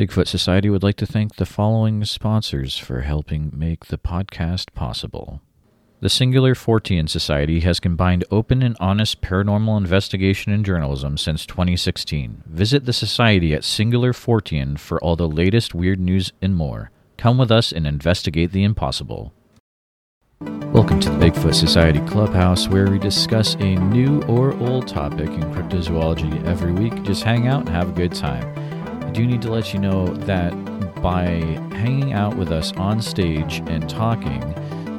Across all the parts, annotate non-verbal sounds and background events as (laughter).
Bigfoot Society would like to thank the following sponsors for helping make the podcast possible. The Singular Fortean Society has combined open and honest paranormal investigation and journalism since 2016. Visit the Society at Singular Fortean for all the latest weird news and more. Come with us and investigate the impossible. Welcome to the Bigfoot Society Clubhouse, where we discuss a new or old topic in cryptozoology every week. Just hang out and have a good time. I do need to let you know that by hanging out with us on stage and talking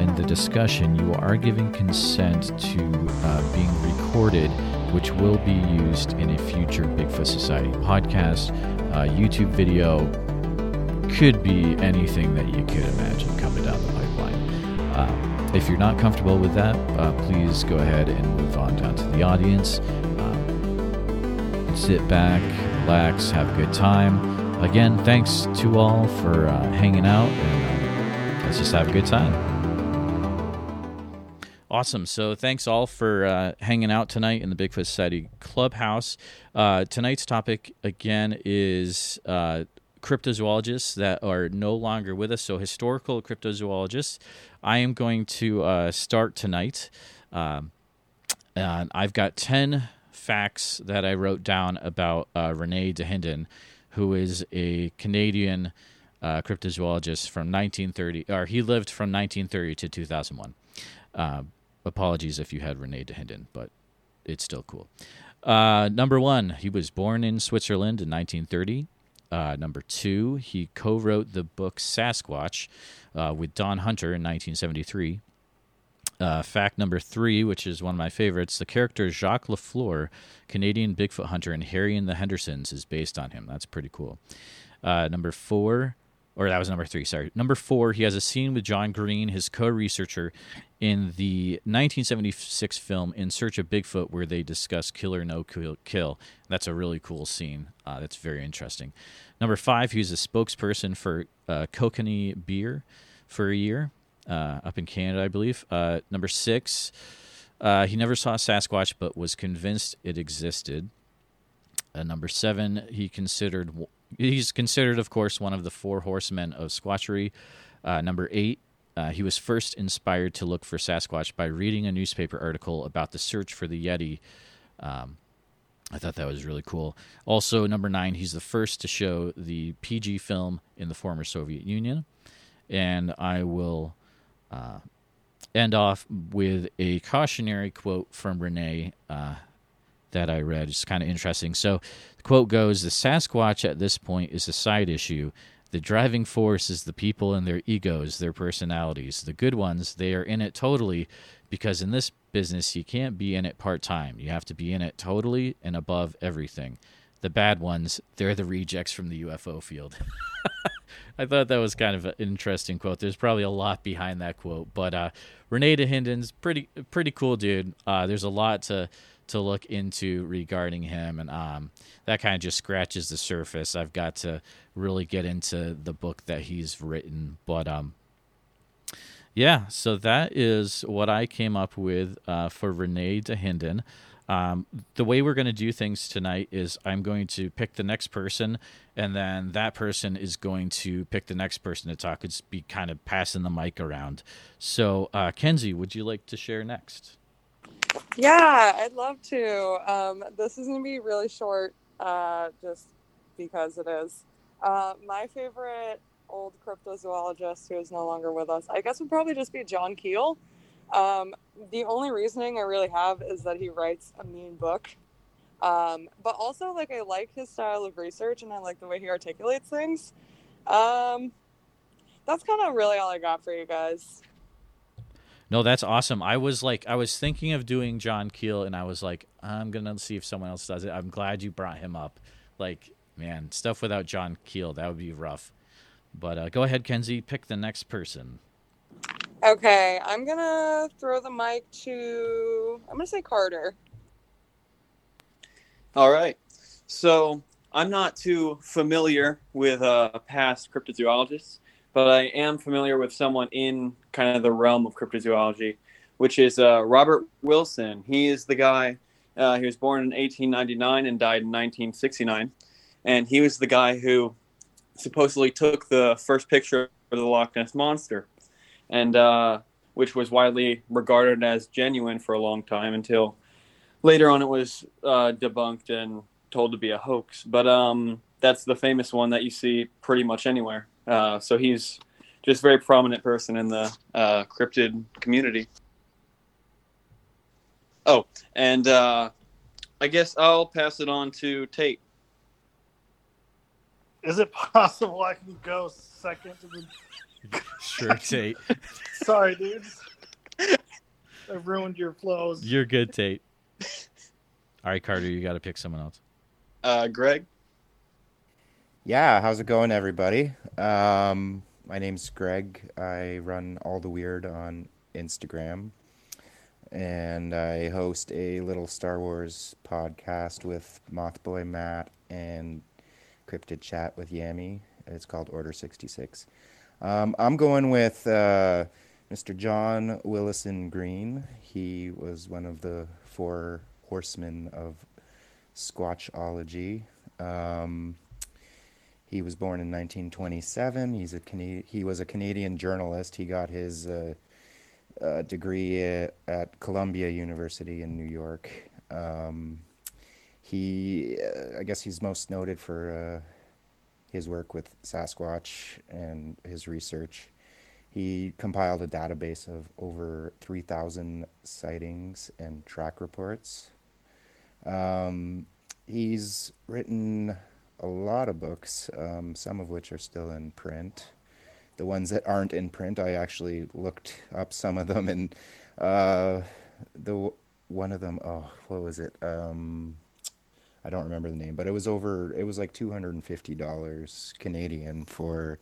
in the discussion, you are giving consent to uh, being recorded, which will be used in a future Bigfoot Society podcast, uh, YouTube video, could be anything that you could imagine coming down the pipeline. Uh, if you're not comfortable with that, uh, please go ahead and move on down to the audience. Um, sit back, relax, have a good time. Again, thanks to all for uh, hanging out, and uh, let's just have a good time. Awesome. So, thanks all for uh, hanging out tonight in the Bigfoot Society Clubhouse. Uh, tonight's topic, again, is uh, cryptozoologists that are no longer with us. So, historical cryptozoologists. I am going to uh, start tonight. Um, I've got 10 facts that I wrote down about uh, Rene Dahinden, who is a Canadian uh, cryptozoologist from 1930, or he lived from 1930 to 2001. Uh, apologies if you had Rene Dahinden, but it's still cool. Uh, number one, he was born in Switzerland in 1930. Uh, number two, he co wrote the book Sasquatch uh, with Don Hunter in 1973. Uh, fact number three, which is one of my favorites, the character Jacques Lafleur, Canadian Bigfoot hunter in Harry and the Hendersons, is based on him. That's pretty cool. Uh, number four, or that was number three, sorry. Number four, he has a scene with John Green, his co researcher, in the 1976 film In Search of Bigfoot, where they discuss kill or no kill. That's a really cool scene. Uh, that's very interesting. Number five, he was a spokesperson for uh, Kokanee beer for a year uh, up in Canada, I believe. Uh, number six, uh, he never saw Sasquatch, but was convinced it existed. Uh, number seven, he considered he's considered, of course, one of the four horsemen of Squatchery. Uh, number eight, uh, he was first inspired to look for Sasquatch by reading a newspaper article about the search for the Yeti. Um, I thought that was really cool. Also, number nine, he's the first to show the PG film in the former Soviet Union. And I will uh, end off with a cautionary quote from Rene uh, that I read. It's kind of interesting. So the quote goes The Sasquatch at this point is a side issue. The driving force is the people and their egos, their personalities. The good ones, they are in it totally because in this business, you can't be in it part time. You have to be in it totally and above everything. The bad ones, they're the rejects from the UFO field. (laughs) I thought that was kind of an interesting quote. There's probably a lot behind that quote, but uh, Rene Dahinden's pretty pretty cool dude. Uh, there's a lot to to look into regarding him, and um, that kind of just scratches the surface. I've got to really get into the book that he's written, but um, yeah. So that is what I came up with uh, for Rene Dahinden. Um, the way we're going to do things tonight is I'm going to pick the next person, and then that person is going to pick the next person to talk. It's be kind of passing the mic around. So, uh, Kenzie, would you like to share next? Yeah, I'd love to. Um, this is going to be really short, uh, just because it is. Uh, my favorite old cryptozoologist who is no longer with us, I guess, would probably just be John Keel. Um, the only reasoning I really have is that he writes a mean book. Um, but also, like, I like his style of research and I like the way he articulates things. Um, that's kind of really all I got for you guys. No, that's awesome. I was like, I was thinking of doing John Keel, and I was like, I'm gonna see if someone else does it. I'm glad you brought him up. Like, man, stuff without John Keel that would be rough. But uh, go ahead, Kenzie. Pick the next person. Okay, I'm gonna throw the mic to. I'm gonna say Carter. All right. So I'm not too familiar with uh, past cryptozoologists, but I am familiar with someone in kind of the realm of cryptozoology, which is uh, Robert Wilson. He is the guy. Uh, he was born in 1899 and died in 1969, and he was the guy who supposedly took the first picture of the Loch Ness monster, and uh, which was widely regarded as genuine for a long time until later on it was uh, debunked and told to be a hoax. But um, that's the famous one that you see pretty much anywhere. Uh, so he's just a very prominent person in the uh, cryptid community. Oh, and uh, I guess I'll pass it on to Tate. Is it (laughs) possible I can go second? To the... Sure, (laughs) Tate. Sorry, dudes. I ruined your flows. You're good, Tate. All right, Carter, you got to pick someone else. Uh, Greg. Yeah, how's it going, everybody? Um, my name's Greg. I run All the Weird on Instagram, and I host a little Star Wars podcast with Mothboy Matt and Cryptid Chat with Yami. It's called Order 66. Um, I'm going with uh, Mr. John Willison Green. He was one of the four horsemen of Squatchology. Um, he was born in 1927. He's a he was a Canadian journalist. He got his uh, uh, degree at Columbia University in New York. Um, he, uh, I guess, he's most noted for uh, his work with Sasquatch and his research. He compiled a database of over 3,000 sightings and track reports. Um, he's written a lot of books, um, some of which are still in print. The ones that aren't in print, I actually looked up some of them, and uh, the one of them, oh, what was it? Um, I don't remember the name, but it was over. It was like two hundred and fifty dollars Canadian for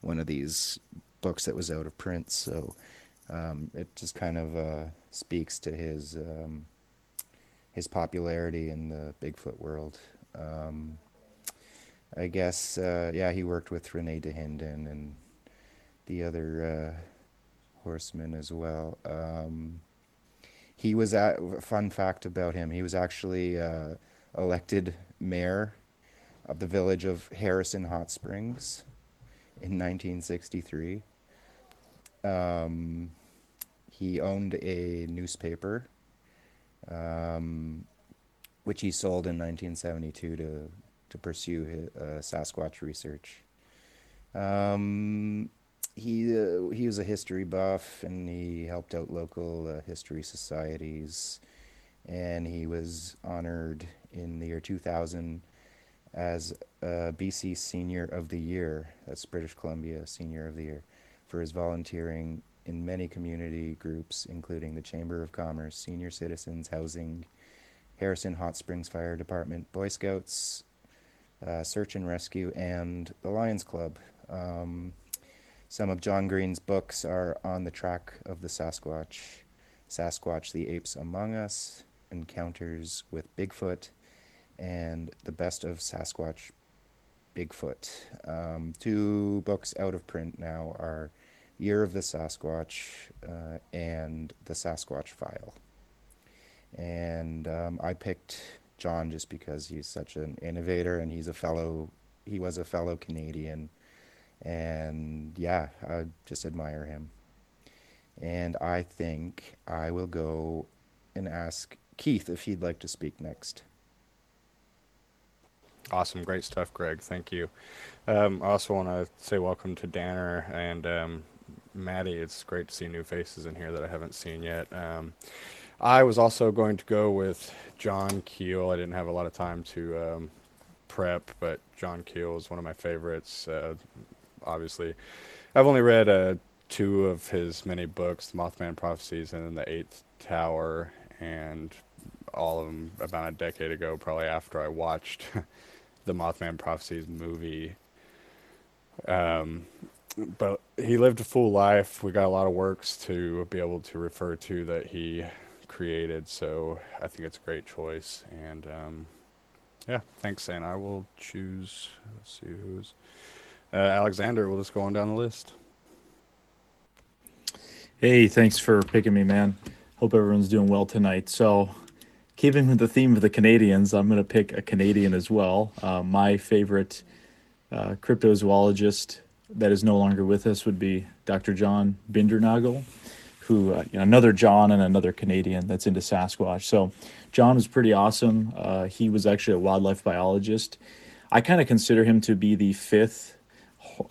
one of these books that was out of print. So um, it just kind of uh, speaks to his um, his popularity in the Bigfoot world. Um, I guess, uh, yeah, he worked with Rene Dahinden and the other uh, horsemen as well. Um, he was at, fun fact about him, he was actually uh, elected mayor of the village of Harrison Hot Springs in 1963. Um, he owned a newspaper, um, which he sold in 1972 to to pursue his, uh, Sasquatch research. Um, he uh, he was a history buff, and he helped out local uh, history societies, and he was honored in the year 2000 as a BC Senior of the Year. That's British Columbia Senior of the Year for his volunteering in many community groups, including the Chamber of Commerce, Senior Citizens Housing, Harrison Hot Springs Fire Department, Boy Scouts, uh, Search and Rescue, and the Lions Club. Um, some of John Green's books are On the Track of the Sasquatch, Sasquatch, the Apes Among Us, Encounters with Bigfoot, and The Best of Sasquatch Bigfoot. Um, two books out of print now are Year of the Sasquatch uh, and The Sasquatch File. And um, I picked John just because he's such an innovator and he's a fellow he was a fellow Canadian and yeah, I just admire him. And I think I will go and ask Keith if he'd like to speak next. Awesome, great stuff, Greg. Thank you. Um, I also want to say welcome to Danner and um, Maddie. It's great to see new faces in here that I haven't seen yet. Um, I was also going to go with John Keel. I didn't have a lot of time to um, prep, but John Keel is one of my favorites. Uh, obviously, I've only read uh, two of his many books, The Mothman Prophecies and The Eighth Tower, and all of them about a decade ago, probably after I watched (laughs) the Mothman Prophecies movie. Um, but he lived a full life. We got a lot of works to be able to refer to that he created. So I think it's a great choice. And um, yeah, thanks. And I will choose. Let's see who's uh, Alexander. We'll just go on down the list. Hey, thanks for picking me, man. Hope everyone's doing well tonight. So, keeping with the theme of the Canadians, I'm going to pick a Canadian as well. Uh, my favorite uh, cryptozoologist that is no longer with us would be Dr. John Bindernagel, who uh, you know, another John and another Canadian that's into Sasquatch. So John was pretty awesome. Uh, he was actually a wildlife biologist. I kind of consider him to be the fifth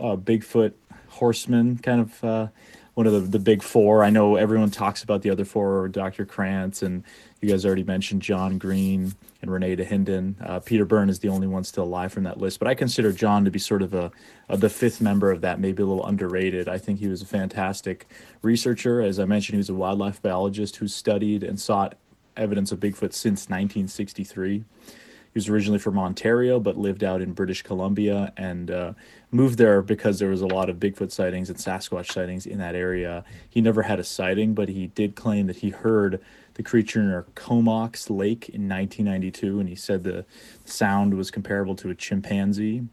uh, Bigfoot horseman, kind of uh, one of the, the big four. I know everyone talks about the other four, Dr. Krantz, and you guys already mentioned John Green and Rene Dahinden. Uh, Peter Byrne is the only one still alive from that list, but I consider John to be sort of a, a, the fifth member of that, maybe a little underrated. I think he was a fantastic researcher. As I mentioned, he was a wildlife biologist who studied and sought evidence of Bigfoot since 1963. He was originally from Ontario, but lived out in British Columbia and uh, moved there because there was a lot of Bigfoot sightings and Sasquatch sightings in that area. He never had a sighting, but he did claim that he heard the creature near Comox Lake in 1992, and he said the sound was comparable to a chimpanzee.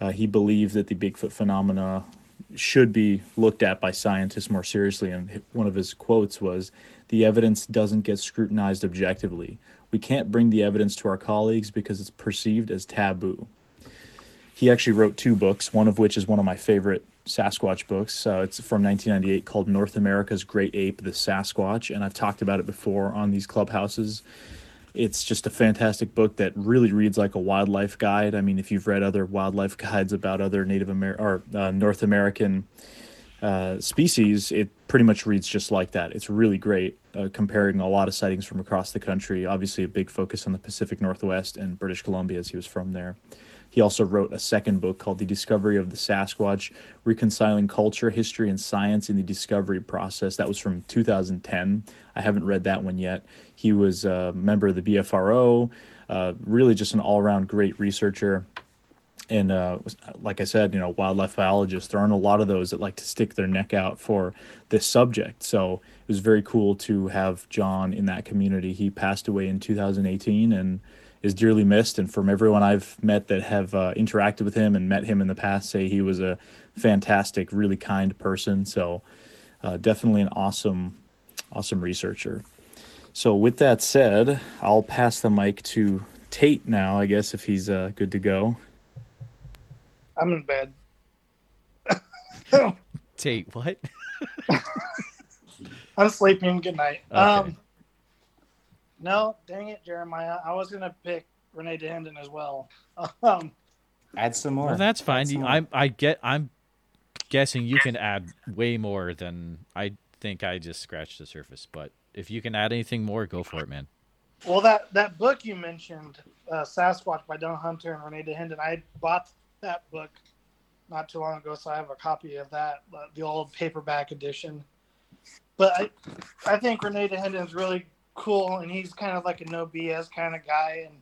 Uh, he believed that the Bigfoot phenomena should be looked at by scientists more seriously, and one of his quotes was, "The evidence doesn't get scrutinized objectively. We can't bring the evidence to our colleagues because it's perceived as taboo." He actually wrote two books, one of which is one of my favorite Sasquatch books. Uh, it's from 1998 called North America's Great Ape, the Sasquatch, and I've talked about it before on these clubhouses. It's just a fantastic book that really reads like a wildlife guide. I mean, if you've read other wildlife guides about other Native American or uh, North American uh, species, it pretty much reads just like that. It's really great, uh, comparing a lot of sightings from across the country. Obviously, a big focus on the Pacific Northwest and British Columbia, as he was from there. He also wrote a second book called The Discovery of the Sasquatch Reconciling Culture, History, and Science in the Discovery Process. That was from 2010. I haven't read that one yet. He was a member of the BFRO, uh, really just an all around great researcher. And uh, like I said, you know, wildlife biologists, there aren't a lot of those that like to stick their neck out for this subject. So it was very cool to have John in that community. He passed away in 2018 and is dearly missed. And from everyone I've met that have uh, interacted with him and met him in the past, say he was a fantastic, really kind person. So uh, definitely an awesome, awesome researcher. So with that said, I'll pass the mic to Tate now. I guess if he's uh, good to go. I'm in bed. Tate, what? (laughs) I'm sleeping. Good night. Okay. Um, no, dang it, Jeremiah. I was gonna pick Rene Dahinden as well. (laughs) Um, Add some more. Well, that's fine. Add some more. I I get. I'm guessing you can add way more than I think. I just scratched the surface, but if you can add anything more, go for it, man. well, that that book you mentioned, uh, Sasquatch by Don Hunter and Rene Dahinden, I bought that book not too long ago, so I have a copy of that, uh, the old paperback edition. But I, I think Rene Dahinden is really cool, and he's kind of like a no BS kind of guy, and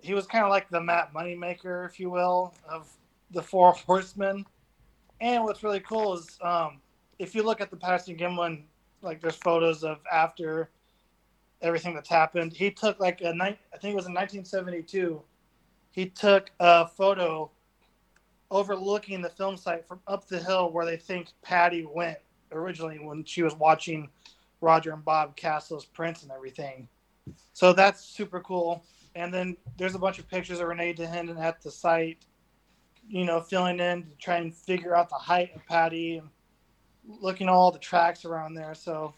he was kind of like the Matt Moneymaker, if you will, of the Four Horsemen. And what's really cool is um, if you look at the Patterson Gimlin, like there's photos of after everything that's happened. He took like a night, I think it was in 1972. He took a photo overlooking the film site from up the hill where they think Patty went originally when she was watching Roger and Bob Castle's prints and everything. So that's super cool. And then there's a bunch of pictures of Rene Dahinden at the site, you know, filling in to try and figure out the height of Patty and looking at all the tracks around there. So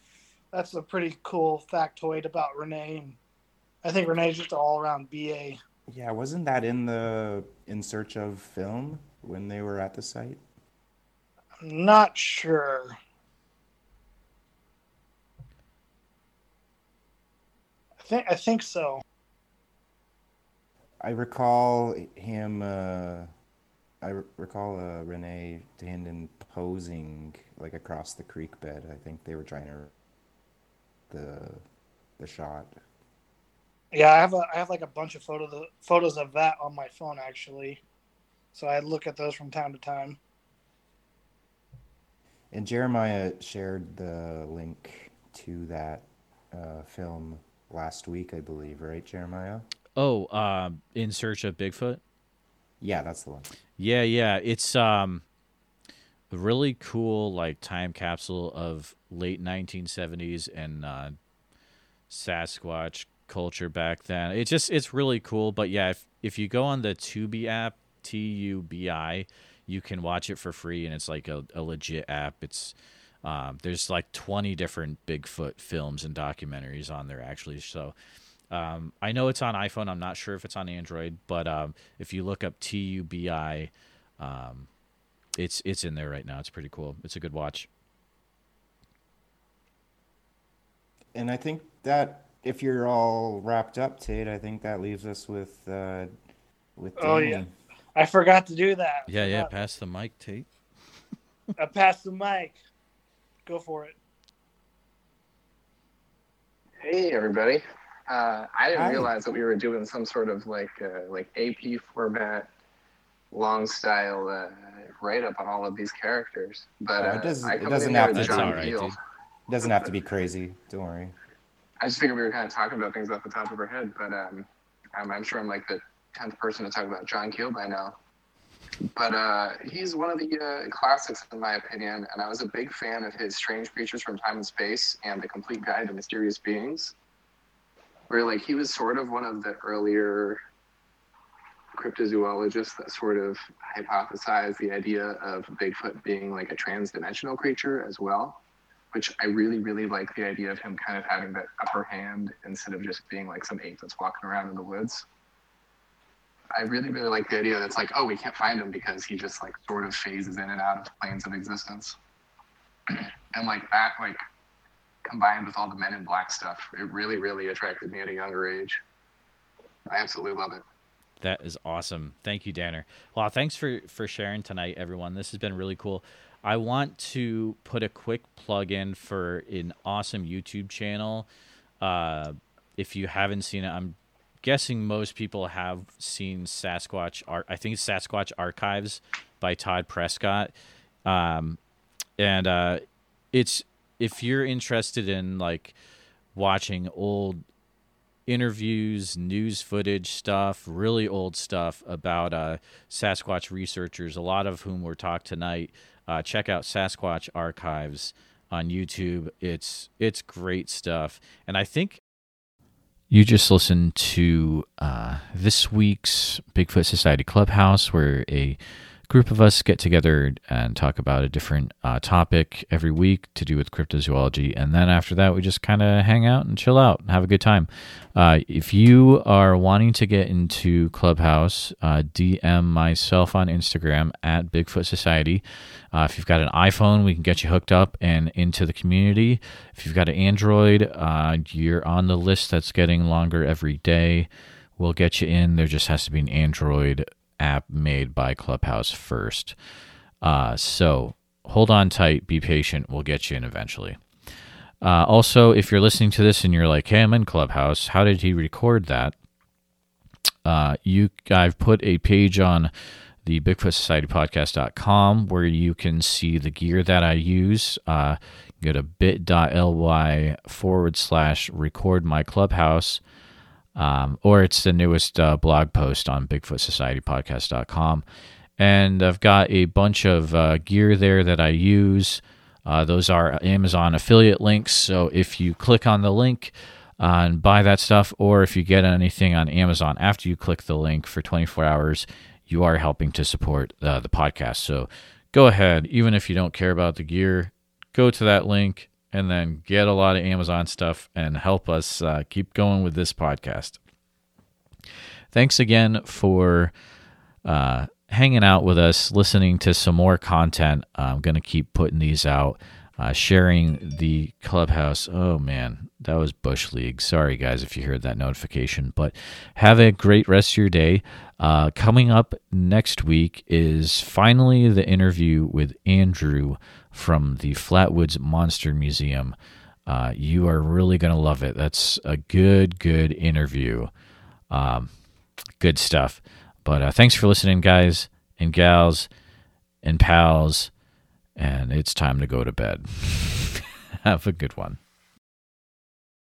that's a pretty cool factoid about Rene. And I think Rene's just an all around BA. Yeah, wasn't that in the In Search of film when they were at the site? I'm not sure. Think I think so. I recall him. Uh, I re- recall uh, Rene Dahinden posing like across the creek bed. I think they were trying to the the shot. Yeah, I have a I have like a bunch of photos photos of that on my phone actually. So I look at those from time to time. And Jeremiah shared the link to that uh, film last week, I believe, right, Jeremiah? Oh, uh, in search of Bigfoot. Yeah, that's the one. Yeah, yeah. It's um a really cool like time capsule of late 1970s and uh, Sasquatch culture back then. It just it's really cool. But yeah, if if you go on the Tubi app, T U B I. You can watch it for free, and it's like a, a legit app. It's um, there's like 20 different Bigfoot films and documentaries on there actually. So um, I know it's on iPhone. I'm not sure if it's on Android, but um, if you look up T U B I, um, it's it's in there right now. It's pretty cool. It's a good watch. And I think that if you're all wrapped up, Tate, I think that leaves us with uh, with Oh, yeah. I forgot to do that. Yeah, yeah. Pass the mic, Tate. I passed the mic. Go for it. Hey everybody! Uh, I didn't Hi. realize that we were doing some sort of like uh, like AP format, long style uh, write up on all of these characters. But Oh, it uh, doesn't- I it come doesn't in have with to be. John all right, It doesn't have to be crazy. Don't worry. I just figured we were kind of talking about things off the top of our head, but um, I'm, I'm sure I'm like the tenth person to talk about John Keel by now. But uh, he's one of the uh, classics in my opinion, and I was a big fan of his Strange Creatures from Time and Space and The Complete Guide to Mysterious Beings, where like he was sort of one of the earlier cryptozoologists that sort of hypothesized the idea of Bigfoot being like a trans-dimensional creature as well which I really, really like the idea of him kind of having that upper hand instead of just being like some ape that's walking around in the woods. I really, really like the idea that's like, oh, we can't find him because he just like sort of phases in and out of planes of existence. (clears throat) and like that, like combined with all the men in black stuff, it really, really attracted me at a younger age. I absolutely love it. That is awesome. Thank you, Danner. Well, thanks for for sharing tonight, everyone. This has been really cool. I want to put a quick plug in for an awesome YouTube channel. Uh, if you haven't seen it, I'm guessing most people have seen Sasquatch. Ar- I think it's Sasquatch Archives by Todd Prescott. Um, and uh, it's if you're interested in like watching old interviews, news footage stuff, really old stuff about uh, Sasquatch researchers, a lot of whom were talked tonight. Uh, check out Sasquatch Archives on YouTube. It's it's great stuff, and I think you just listened to uh, this week's Bigfoot Society Clubhouse, where a group of us get together and talk about a different uh, topic every week to do with cryptozoology. And then after that, we just kind of hang out and chill out and have a good time. Uh, if you are wanting to get into Clubhouse, uh, DM myself on Instagram at Bigfoot Society. Uh, if you've got an iPhone, we can get you hooked up and into the community. If you've got an Android, uh, you're on the list that's getting longer every day. We'll get you in. There just has to be an Android app made by Clubhouse first. Uh, so hold on tight, be patient. We'll get you in eventually. Uh, also, if you're listening to this and you're like, "Hey, I'm in Clubhouse. How did he record that?" Uh, you, I've put a page on the Bigfoot Society Podcast.com where you can see the gear that I use. Uh, go to bit.ly forward slash record my clubhouse um, or it's the newest uh, blog post on BigfootSocietyPodcast.com. And I've got a bunch of uh, gear there that I use. Uh, those are Amazon affiliate links. So if you click on the link and buy that stuff, or if you get anything on Amazon after you click the link for 24 hours, you are helping to support the podcast. So go ahead, even if you don't care about the gear, go to that link and then get a lot of Amazon stuff and help us uh, keep going with this podcast. Thanks again for uh, hanging out with us, listening to some more content. I'm going to keep putting these out, uh, sharing the clubhouse. Oh, man, that was Bush League. Sorry, guys, if you heard that notification, but have a great rest of your day. Uh, coming up next week is finally the interview with Andrew from the Flatwoods Monster Museum. Uh, you are really going to love it. That's a good, good interview. Um, good stuff. But uh, thanks for listening, guys and gals and pals. And it's time to go to bed. (laughs) Have a good one.